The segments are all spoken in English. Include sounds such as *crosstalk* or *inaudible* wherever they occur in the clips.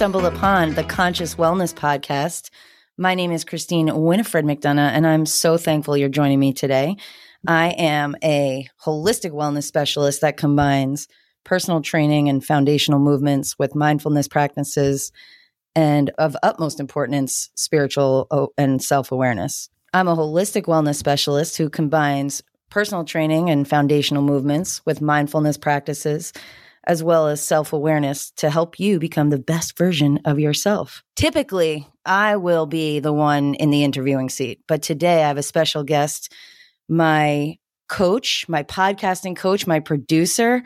Stumbled upon the Conscious Wellness Podcast. My name is Christine Winifred McDonough, and I'm so thankful you're joining me today. I am a holistic wellness specialist that combines personal training and foundational movements with mindfulness practices and, of utmost importance, spiritual uh, and self awareness. I'm a holistic wellness specialist who combines personal training and foundational movements with mindfulness practices, as well as self awareness to help you become the best version of yourself. Typically, I will be the one in the interviewing seat, but today I have a special guest, my coach, my podcasting coach, my producer,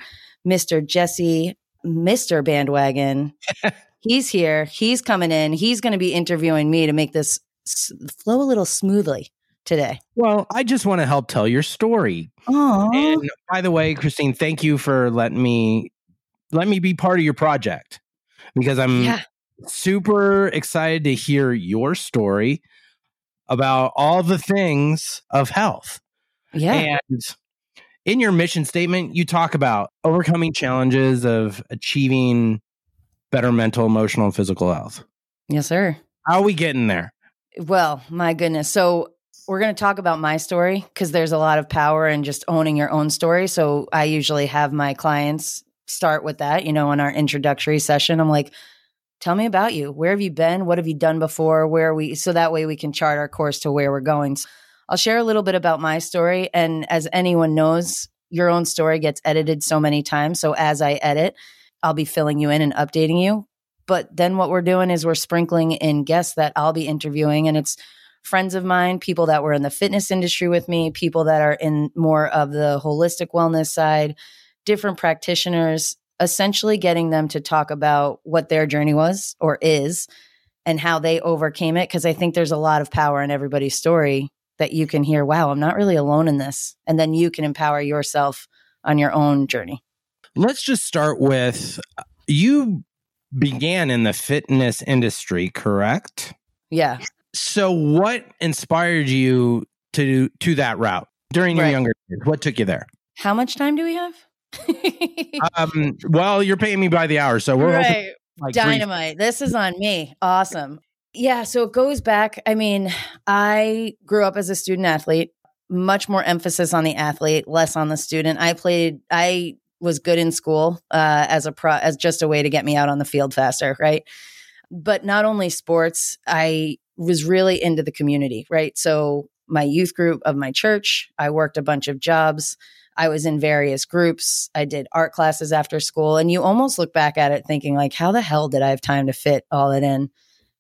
Mr. Jesse, Mr. Bandwagon. *laughs* He's here. He's coming in. He's going to be interviewing me to make this flow a little smoothly today? Well, I just want to help tell your story. Oh. And by the way, Christine, thank you for letting me let me be part of your project because I'm yeah. super excited to hear your story about all the things of health. Yeah. And in your mission statement, you talk about overcoming challenges of achieving better mental, emotional, and physical health. Yes, sir. How are we getting there? Well, my goodness. So we're going to talk about my story because there's a lot of power in just owning your own story. So I usually have my clients start with that, you know, in our introductory session. I'm like, tell me about you. Where have you been? What have you done before? Where are we? So that way we can chart our course to where we're going. So I'll share a little bit about my story. And as anyone knows, your own story gets edited so many times. So as I edit, I'll be filling you in and updating you. But then what we're doing is we're sprinkling in guests that I'll be interviewing, and it's friends of mine, people that were in the fitness industry with me, people that are in more of the holistic wellness side, different practitioners, essentially getting them to talk about what their journey was or is and how they overcame it. Cause I think there's a lot of power in everybody's story that you can hear, wow, I'm not really alone in this. And then you can empower yourself on your own journey. Let's just start with you began in the fitness industry, correct? Yeah. So what inspired you to to that route during your right. younger years? What took you there? How much time do we have? Um, well, you're paying me by the hour, so we're right. Like dynamite. Three- this is on me. Awesome. Yeah, so it goes back. I mean, I grew up as a student athlete, much more emphasis on the athlete, less on the student. I played I was good in school uh, as a pro as just a way to get me out on the field faster, right? But not only sports, I was really into the community, right? So my youth group of my church, I worked a bunch of jobs. I was in various groups. I did art classes after school. And you almost look back at it thinking, like, how the hell did I have time to fit all it in?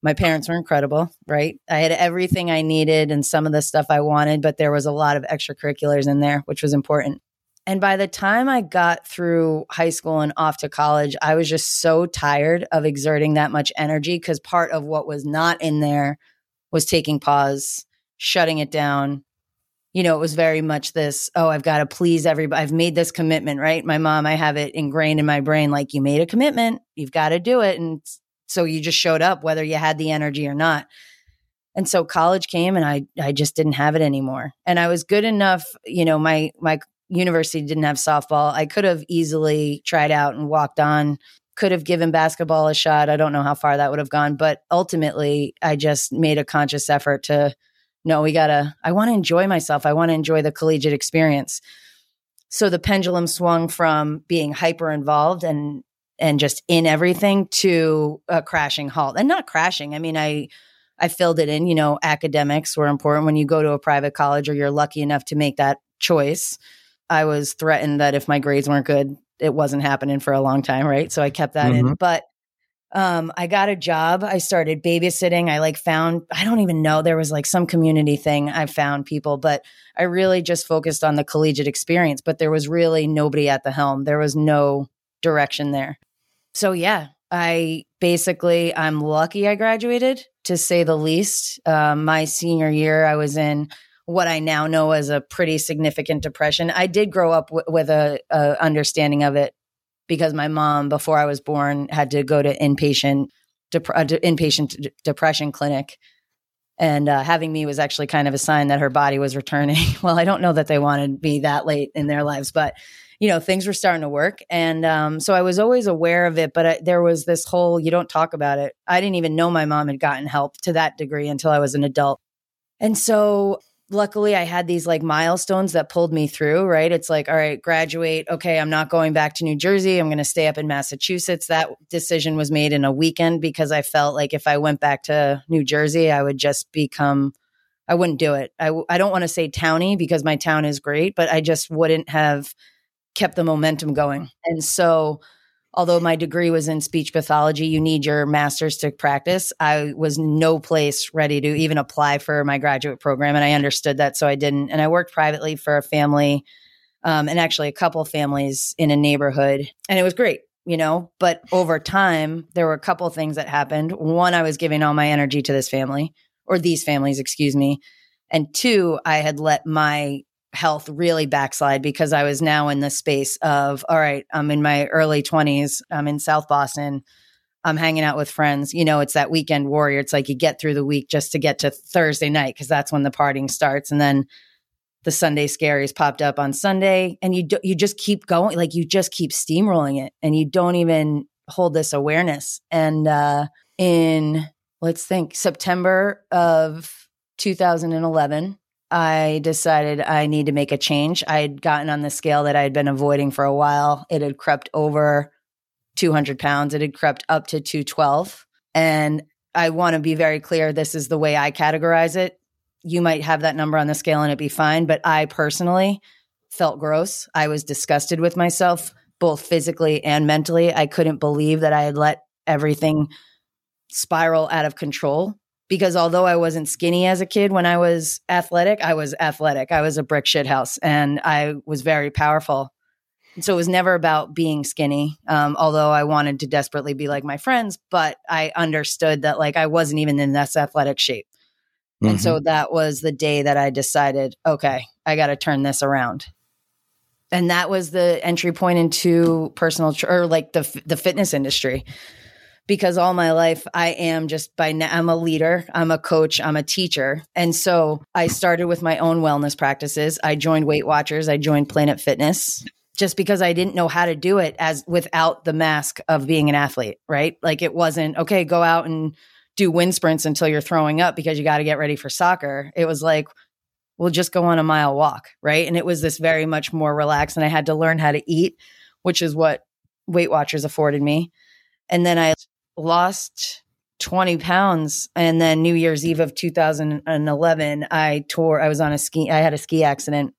My parents were incredible, right? I had everything I needed and some of the stuff I wanted, but there was a lot of extracurriculars in there, which was important. And by the time I got through high school and off to college, I was just so tired of exerting that much energy because part of what was not in there was taking pause, shutting it down. You know, it was very much this, oh, I've got to please everybody. I've made this commitment, right? My mom, I have it ingrained in my brain like, you made a commitment, you've got to do it. And so you just showed up, whether you had the energy or not. And so college came and I I just didn't have it anymore. And I was good enough, you know, my my university didn't have softball. I could have easily tried out and walked on, could have given basketball a shot. I don't know how far that would have gone, but ultimately, I just made a conscious effort to no, we gotta, I wanna enjoy myself. I wanna enjoy the collegiate experience. So the pendulum swung from being hyper involved and and just in everything to a crashing halt and not crashing i mean i i filled it in you know academics were important when you go to a private college or you're lucky enough to make that choice I was threatened that if my grades weren't good, it wasn't happening for a long time, right? So I kept that mm-hmm. in. But um, I got a job. I started babysitting. I like found, I don't even know, there was like some community thing. I found people, but I really just focused on the collegiate experience. But there was really nobody at the helm, there was no direction there. So, yeah, I basically, I'm lucky I graduated to say the least. Um, my senior year, I was in what I now know as a pretty significant depression. I did grow up w- with a, a, understanding of it because my mom, before I was born, had to go to inpatient dep- uh, inpatient d- depression clinic, and uh, having me was actually kind of a sign that her body was returning. *laughs* well, I don't know that they wanted me that late in their lives, but you know, things were starting to work. And um, so I was always aware of it, but I, there was this whole, you don't talk about it. I didn't even know my mom had gotten help to that degree until I was an adult. And so luckily I had these like milestones that pulled me through, right? It's like, all right, graduate. Okay, I'm not going back to New Jersey. I'm going to stay up in Massachusetts. That decision was made in a weekend because I felt like if I went back to New Jersey, I would just become, I wouldn't do it. I, I don't want to say towny because my town is great, but I just wouldn't have kept the momentum going. And so, although my degree was in speech pathology, you need your master's to practice. I was no place ready to even apply for my graduate program. And I understood that. So I didn't. And I worked privately for a family um, and actually a couple families in a neighborhood. And it was great, you know. But over time, there were a couple things that happened. One, I was giving all my energy to this family or these families, excuse me. And two, I had let my health really backslide because I was now in the space of, all right, I'm in my early 20s, I'm in South Boston, I'm hanging out with friends. You know, it's that weekend warrior. It's like you get through the week just to get to Thursday night because that's when the partying starts. And then the Sunday scaries popped up on Sunday and you do, you just keep going like you just keep steamrolling it and you don't even hold this awareness. And uh in let's think September of 2011 I decided I need to make a change. I had gotten on the scale that I had been avoiding for a while. It had crept over 200 pounds. It had crept up to 212. And I want to be very clear this is the way I categorize it. You might have that number on the scale and it be fine, but I personally felt gross. I was disgusted with myself, both physically and mentally. I couldn't believe that I had let everything spiral out of control because although I wasn't skinny as a kid when I was athletic, I was athletic. I was a brick shit house and I was very powerful. And so it was never about being skinny, um, although I wanted to desperately be like my friends, but I understood that like I wasn't even in this athletic shape. Mm-hmm. And so mm-hmm. that was the day that I decided, okay, I got to turn this around. And that was the entry point into personal tr- or like the the fitness industry because all my life I am just by now, I'm a leader, I'm a coach, I'm a teacher. And so I started with my own wellness practices. I joined Weight Watchers, I joined Planet Fitness just because I didn't know how to do it as without the mask of being an athlete, right? Like it wasn't okay, go out and do wind sprints until you're throwing up because you got to get ready for soccer. It was like, we'll just go on a mile walk, right? And it was this very much more relaxed. And I had to learn how to eat, which is what Weight Watchers afforded me. And then I lost 20 pounds. And then New Year's Eve of 2011, I tore, I was on a ski, I had a ski accident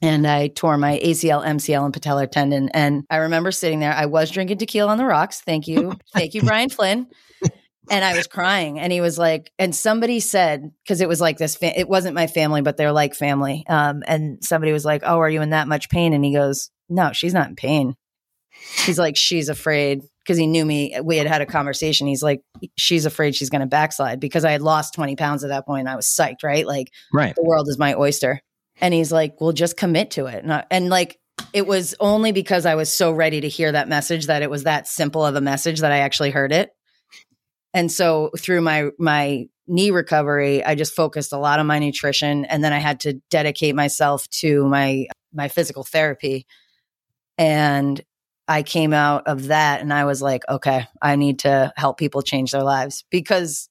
and I tore my ACL, MCL, and patellar tendon. And I remember sitting there. I was drinking tequila on the rocks. Thank you. *laughs* Thank you, Brian Flynn. And I was crying. And he was like, and somebody said, because it was like this, fa- it wasn't my family, but they're like family. Um, and somebody was like, Oh, are you in that much pain? And he goes, No, she's not in pain. He's like, She's afraid because he knew me. We had had a conversation. He's like, she's afraid she's going to backslide because I had lost 20 pounds at that point. I was psyched, right? Like, right. the world is my oyster. And he's like, well, just commit to it. And, I, and like, it was only because I was so ready to hear that message that it was that simple of a message that I actually heard it. And so through my, my knee recovery, I just focused a lot on my nutrition. And then I had to dedicate myself to my, my physical therapy. And I came out of that and I was like, okay, I need to help people change their lives because,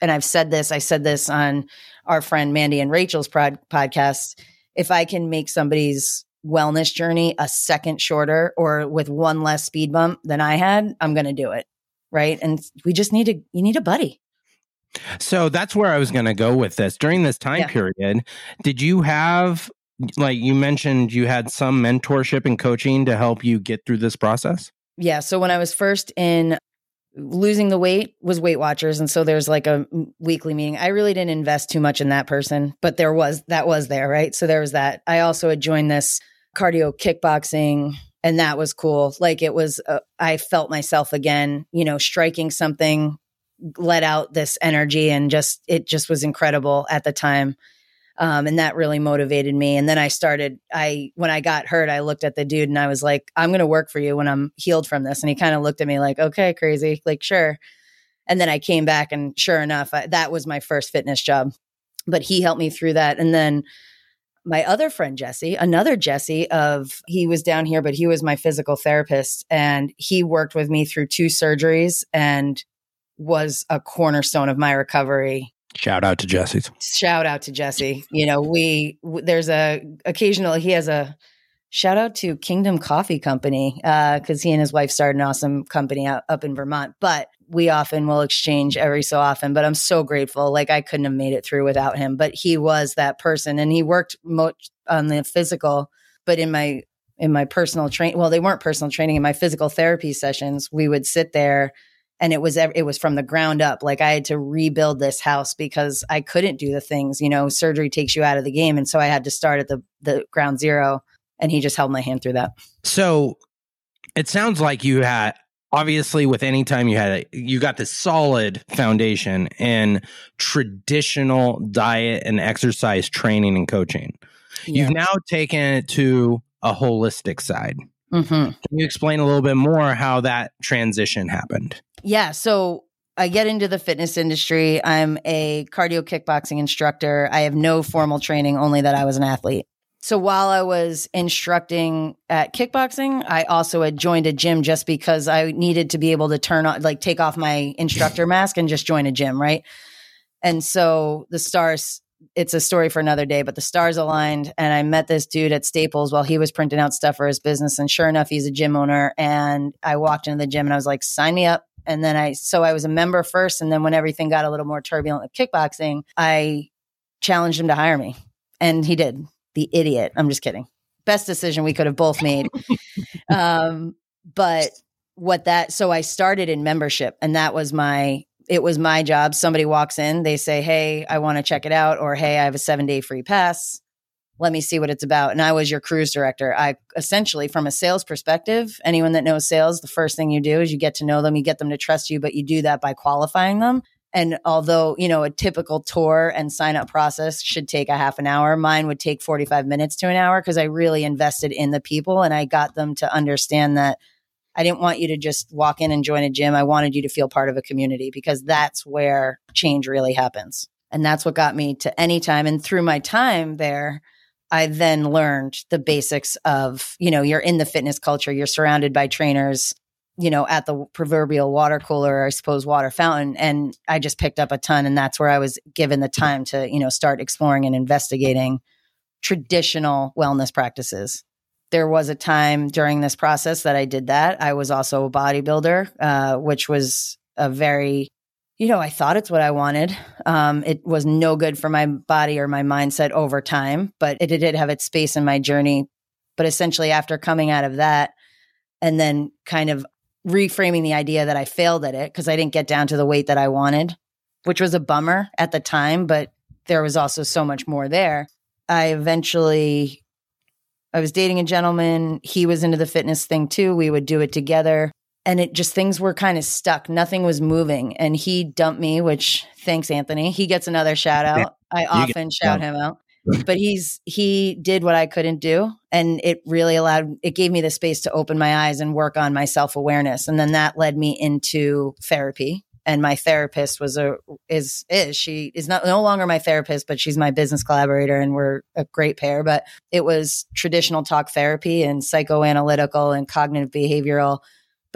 and I've said this, I said this on our friend Mandy and Rachel's prod- podcast. If I can make somebody's wellness journey a second shorter or with one less speed bump than I had, I'm going to do it. Right. And we just need to, you need a buddy. So that's where I was going to go with this. During this time yeah. period, did you have like you mentioned you had some mentorship and coaching to help you get through this process? Yeah so when i was first in losing the weight was weight watchers and so there's like a weekly meeting. I really didn't invest too much in that person but there was that was there right? So there was that. I also had joined this cardio kickboxing and that was cool. Like it was uh, i felt myself again you know striking something let out this energy and just it just was incredible at the time um, and that really motivated me. And then I started, I, when I got hurt, I looked at the dude and I was like, I'm going to work for you when I'm healed from this. And he kind of looked at me like, okay, crazy, like, sure. And then I came back and sure enough, I, that was my first fitness job. But he helped me through that. And then my other friend Jesse, another Jesse of he was down here, but he was my physical therapist and he worked with me through two surgeries and was a cornerstone of my recovery. Shout out to Jesse. Shout out to Jesse. You know, we w- there's a occasionally he has a shout out to Kingdom Coffee Company because uh, he and his wife started an awesome company out, up in Vermont. But we often will exchange every so often. But I'm so grateful. Like I couldn't have made it through without him. But he was that person, and he worked mo- on the physical. But in my in my personal train, well, they weren't personal training. In my physical therapy sessions, we would sit there. And it was it was from the ground up. Like I had to rebuild this house because I couldn't do the things. You know, surgery takes you out of the game, and so I had to start at the the ground zero and he just held my hand through that. So it sounds like you had obviously with any time you had it, you got this solid foundation in traditional diet and exercise training and coaching. Yeah. You've now taken it to a holistic side. Mm-hmm. Can you explain a little bit more how that transition happened? Yeah. So I get into the fitness industry. I'm a cardio kickboxing instructor. I have no formal training, only that I was an athlete. So while I was instructing at kickboxing, I also had joined a gym just because I needed to be able to turn on, like, take off my instructor mask and just join a gym, right? And so the stars, it's a story for another day, but the stars aligned. And I met this dude at Staples while he was printing out stuff for his business. And sure enough, he's a gym owner. And I walked into the gym and I was like, sign me up. And then I, so I was a member first. And then when everything got a little more turbulent with kickboxing, I challenged him to hire me. And he did the idiot. I'm just kidding. Best decision we could have both made. *laughs* um, but what that, so I started in membership and that was my, it was my job. Somebody walks in, they say, Hey, I want to check it out. Or, Hey, I have a seven day free pass. Let me see what it's about. And I was your cruise director. I essentially, from a sales perspective, anyone that knows sales, the first thing you do is you get to know them, you get them to trust you, but you do that by qualifying them. And although, you know, a typical tour and sign up process should take a half an hour, mine would take 45 minutes to an hour because I really invested in the people and I got them to understand that I didn't want you to just walk in and join a gym. I wanted you to feel part of a community because that's where change really happens. And that's what got me to any time. And through my time there, I then learned the basics of, you know, you're in the fitness culture, you're surrounded by trainers you know, at the proverbial water cooler, I suppose water fountain. And I just picked up a ton. And that's where I was given the time to, you know, start exploring and investigating traditional wellness practices. There was a time during this process that I did that. I was also a bodybuilder, uh, which was a very, you know, I thought it's what I wanted. Um, it was no good for my body or my mindset over time, but it did have its space in my journey. But essentially, after coming out of that, and then kind of reframing the idea that I failed at it because I didn't get down to the weight that I wanted, which was a bummer at the time, but there was also so much more there. I eventually I was dating a gentleman, he was into the fitness thing too. We would do it together and it just things were kind of stuck. Nothing was moving. And he dumped me, which thanks Anthony. He gets another shout out. I often shout him out. But he's he did what I couldn't do and it really allowed it gave me the space to open my eyes and work on my self-awareness. And then that led me into therapy. And my therapist was a is is she is not no longer my therapist but she's my business collaborator and we're a great pair. But it was traditional talk therapy and psychoanalytical and cognitive behavioral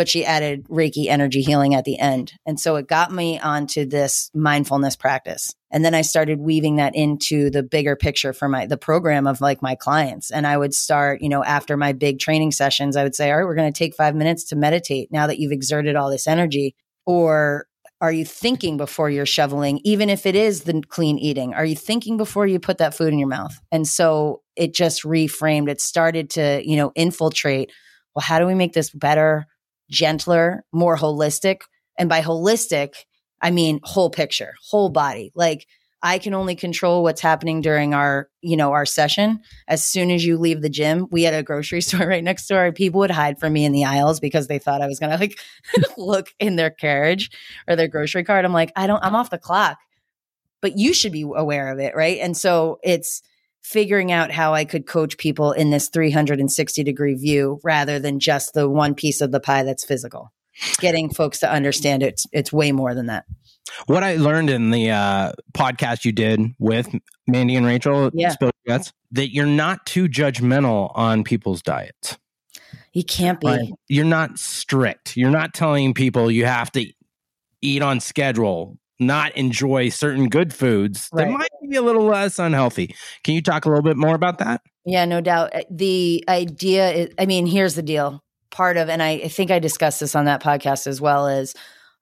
but she added Reiki energy healing at the end. And so it got me onto this mindfulness practice. And then I started weaving that into the bigger picture for my the program of like my clients. And I would start, you know, after my big training sessions, I would say, "All right, we're going to take 5 minutes to meditate now that you've exerted all this energy." Or are you thinking before you're shoveling even if it is the clean eating? Are you thinking before you put that food in your mouth? And so it just reframed. It started to, you know, infiltrate, well, how do we make this better? Gentler, more holistic. And by holistic, I mean whole picture, whole body. Like I can only control what's happening during our, you know, our session. As soon as you leave the gym, we had a grocery *laughs* store right next door. People would hide from me in the aisles because they thought I was to like *laughs* look in their carriage or their grocery cart. I'm like, I don't, I'm off the clock, but you should be aware of it. Right. And so it's, figuring out how I could coach people in this 360 degree view rather than just the one piece of the pie that's physical. Getting folks to understand it's it's way more than that. What I learned in the uh, podcast you did with Mandy and Rachel, yeah. that you're not too judgmental on people's diets. You can't be. Right? You're not strict. You're not telling people you have to eat on schedule, not enjoy certain good foods right. that might be a little less unhealthy. Can you talk a little bit more about that? Yeah, no doubt. Uh, the idea is, I mean, here's the deal. Part of, and I, I think I discussed this on that podcast as well, is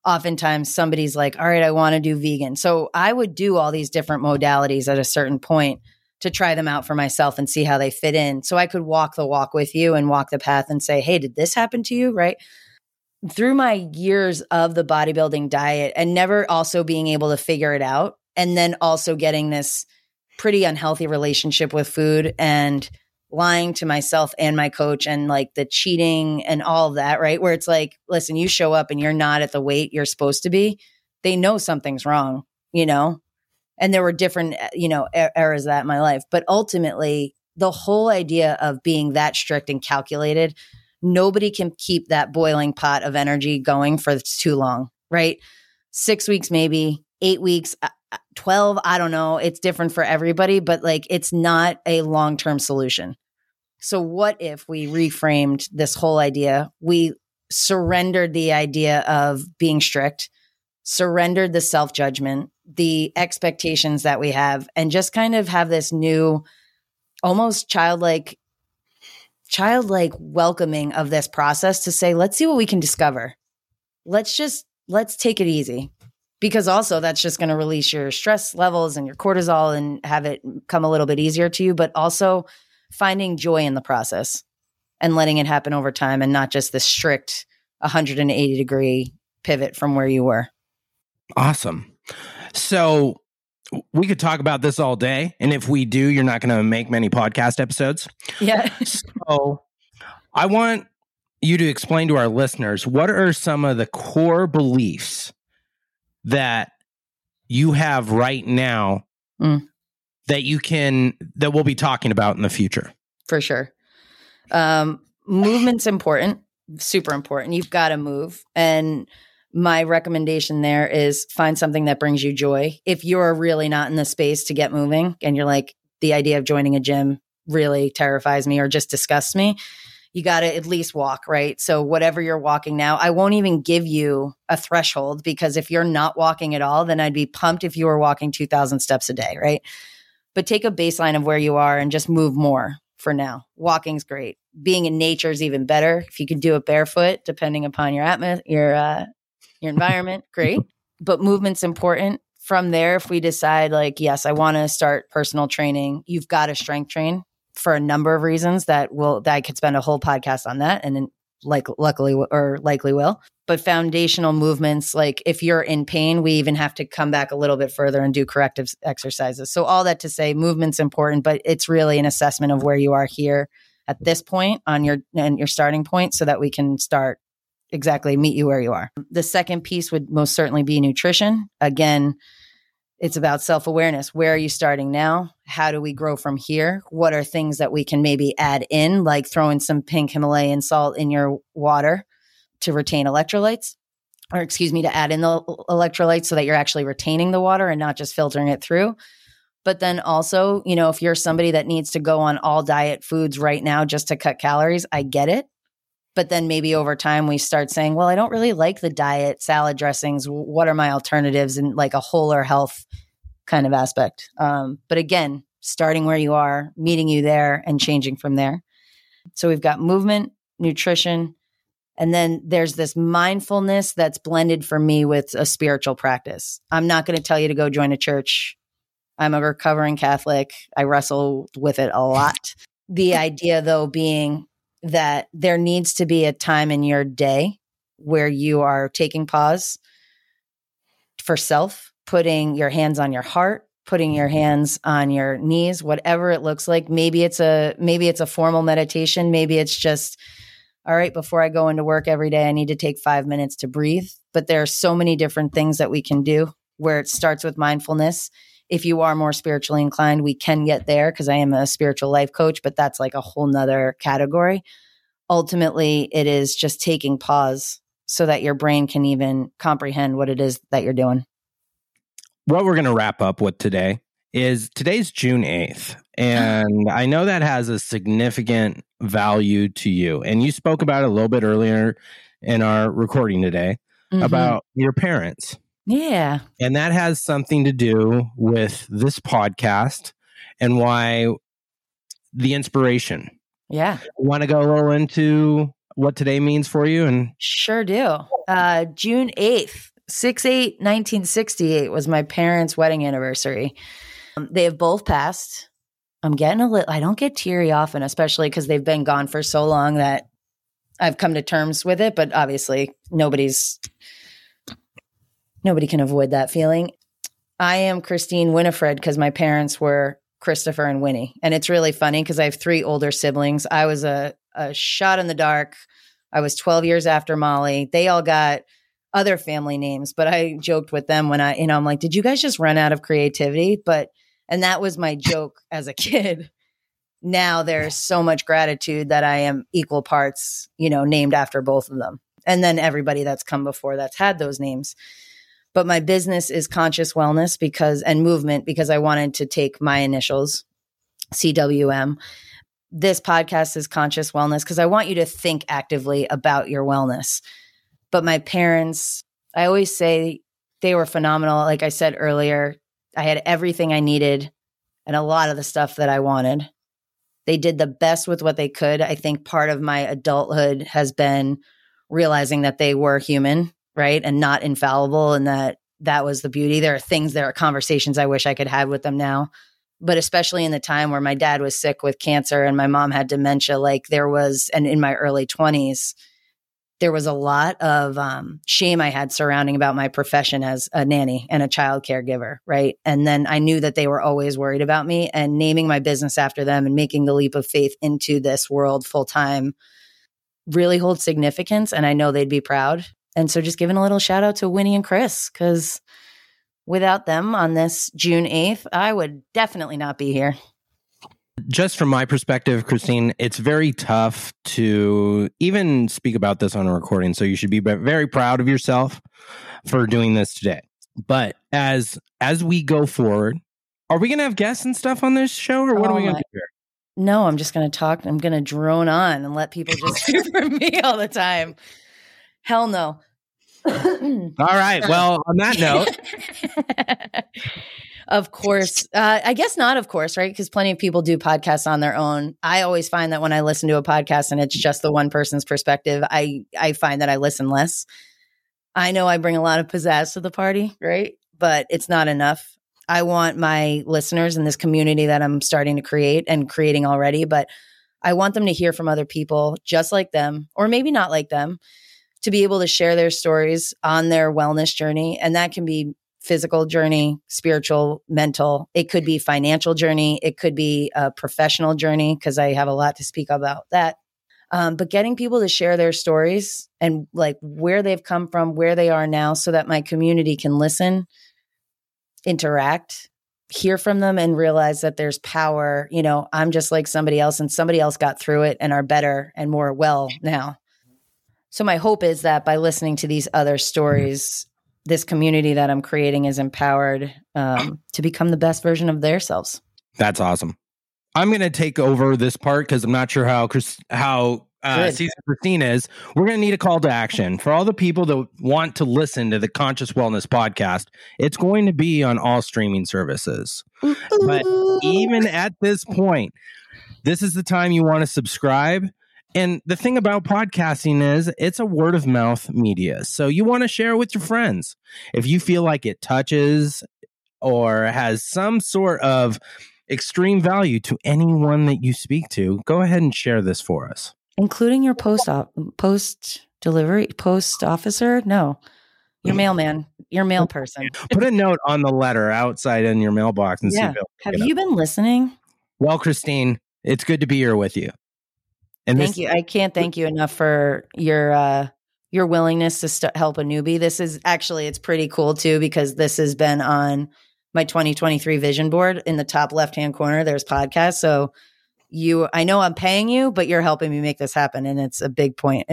oftentimes somebody's like, all right, I want to do vegan. So I would do all these different modalities at a certain point to try them out for myself and see how they fit in. So I could walk the walk with you and walk the path and say, hey, did this happen to you? Right. Through my years of the bodybuilding diet and never also being able to figure it out, and then also getting this pretty unhealthy relationship with food and lying to myself and my coach and like the cheating and all of that, right? Where it's like, listen, you show up and you're not at the weight you're supposed to be. They know something's wrong, you know? And there were different, uh, you know, eras of that in my life. But ultimately, the whole idea of being that strict and calculated, nobody can keep that boiling pot of energy going for too long, right? Six weeks, maybe eight weeks, uh, uh, 12, I don't know. It's different for everybody, but like it's not a long term solution. So, what if we reframed this whole idea? We surrendered the idea of being strict, surrendered the self judgment, the expectations that we have, and just kind of have this new, almost childlike, childlike welcoming of this process to say, let's see what we can discover. Let's just, let's take it easy. Because also that's just going to release your stress levels and your cortisol and have it come a little bit easier to you. But also, finding joy in the process and letting it happen over time and not just the strict 180 degree pivot from where you were. Awesome. So we could talk about this all day. And if we do, you're not going to make many podcast episodes. Yeah. so I want you to explain to our listeners what are some of the core beliefs that you have right now mm that you can that we'll be talking about in the future for sure um movement's important super important you've got to move and my recommendation there is find something that brings you joy if you're really not in the space to get moving and you're like the idea of joining a gym really terrifies me or just disgusts me you got to at least walk, right? So, whatever you're walking now, I won't even give you a threshold because if you're not walking at all, then I'd be pumped if you were walking 2,000 steps a day, right? but take a baseline of where you are and just move more for now. Walking's great. Being in nature is even better. If you can do it barefoot, depending upon your atmosphere, your uh, your environment, great. But movement's important. From there, if we decide like, yes, I want to start personal training, you've got to strength train for a number of reasons that will that I could spend a whole podcast on that, and then like luckily or likely will but foundational movements like if you're in pain we even have to come back a little bit further and do corrective exercises so all that to say movement's important but it's really an assessment of where you are here at this point on your and your starting point so that we can start exactly meet you where you are the second piece would most certainly be nutrition again it's about self awareness. Where are you starting now? How do we grow from here? What are things that we can maybe add in, like throwing some pink Himalayan salt in your water to retain electrolytes, or excuse me, to add in the electrolytes so that you're actually retaining the water and not just filtering it through. But then also, you know, if you're somebody that needs to go on all diet foods right now just to cut calories, I get it. But then maybe over time we start saying, well, I don't really like the diet, salad dressings. What are my alternatives and like a wholer health kind of aspect? Um, but again, starting where you are, meeting you there, and changing from there. So we've got movement, nutrition, and then there's this mindfulness that's blended for me with a spiritual practice. I'm not going to tell you to go join a church. I'm a recovering Catholic. I wrestle with it a lot. *laughs* the idea, though, being that there needs to be a time in your day where you are taking pause for self, putting your hands on your heart, putting your mm-hmm. hands on your knees, whatever it looks like. Maybe it's a maybe it's a formal meditation, maybe it's just all right, before I go into work every day, I need to take five minutes to breathe. But there are so many different things that we can do where it starts with mindfulness. If you are more spiritually inclined, we can get there because I am a spiritual life coach, but that's like a whole nother category. Ultimately, it is just taking pause so that your brain can even comprehend what it is that you're doing. What we're going to wrap up with today is today's June 8th. *gasps* And I know that has a significant value to you. And you spoke about it a little bit earlier in our recording today mm-hmm. about your parents. Yeah. And that has something to do with this podcast and why the inspiration. Yeah. Want to go a little into what today means for you and Sure do. Uh June 8th, 6 8 1968 was my parents' wedding anniversary. Um, they have both passed. I'm getting a little I don't get teary often, especially because they've been gone for so long that I've come to terms with it, but obviously nobody's nobody can avoid that feeling. I am Christine Winifred because my parents were Christopher and Winnie. And it's really funny because I have three older siblings. I was a, a shot in the dark. I was 12 years after Molly. They all got other family names, but I joked with them when I, you know, I'm like, did you guys just run out of creativity? But, and that was my joke *laughs* as a kid. Now there's so much gratitude that I am equal parts, you know, named after both of them. And then everybody that's come before that's had those names but my business is conscious wellness because and movement because I wanted to take my initials CWM. This podcast is conscious wellness because I want you to think actively about your wellness. But my parents, I always say they were phenomenal. Like I said earlier, I had everything I needed and a lot of the stuff that I wanted. They did the best with what they could. I think part of my adulthood has been realizing that they were human right? And not infallible and that that was the beauty. There are things there are conversations i wish i could have with them now. But especially in the time where my dad was sick with cancer and my mom had dementia like there was and in my early 20s there was a lot of um, shame i had surrounding about my profession as a nanny and a child caregiver right? And then i knew that they were always worried about me and naming my business after them and making the leap of faith into this world full time really holds significance and i know they'd be proud and so just giving a little shout out to Winnie and Chris because without them on this June 8th, I would definitely not be here. Just from my perspective, Christine, it's very tough to even speak about this on a recording. So you should be very proud of yourself for doing this today. But as as we go forward, are we going to have guests and stuff on this show, or what oh are we going to do here? No, I'm just going to talk. I'm going to drone on and let people just *laughs* hear from me all the time. Hell no. *laughs* All right. Well, on that note, *laughs* of course, uh, I guess not, of course, right? Because plenty of people do podcasts on their own. I always find that when I listen to a podcast and it's just the one person's perspective, I I find that I listen less. I know I bring a lot of pizzazz to the party, right? But it's not enough. I want my listeners in this community that I'm starting to create and creating already, but I want them to hear from other people just like them, or maybe not like them to be able to share their stories on their wellness journey. And that can be physical journey, spiritual, mental. It could be financial journey. It could be a professional journey because I have a lot to speak about that. Um, but getting people to share their stories and like where they've come from, where they are now, so that my community can listen, interact, hear from them, and realize that there's power. You know, I'm just like somebody else, and somebody else got through it and are better and more well now. So my hope is that by listening to these other stories, this community that I'm creating is empowered um, to become the best version of themselves. That's awesome. I'm going to take over this part because I'm not sure how Chris, how uh, season Christine is. We're going to need a call to action for all the people that want to listen to the Conscious Wellness podcast. It's going to be on all streaming services, but even at this point, this is the time you want to subscribe and the thing about podcasting is it's a word of mouth media. So you want to share it with your friends. If you feel like it touches or has some sort of extreme value to anyone that you speak to, go ahead and share this for us. Including your post op- post delivery post officer? No. Your mm-hmm. mailman, your mail mm-hmm. person. Put a note on the letter outside in your mailbox and yeah. see Have you been listening? Well, Christine, it's good to be here with you. And thank this- you. I can't thank you enough for your uh your willingness to st- help a newbie. This is actually it's pretty cool too because this has been on my 2023 vision board in the top left hand corner. There's podcast. So you, I know I'm paying you, but you're helping me make this happen, and it's a big point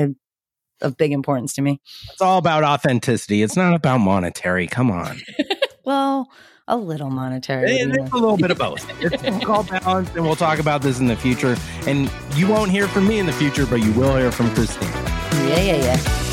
of big importance to me. It's all about authenticity. It's not about monetary. Come on. *laughs* well, A little monetary. A little bit of both. *laughs* It's called balance, and we'll talk about this in the future. And you won't hear from me in the future, but you will hear from Christine. Yeah, yeah, yeah.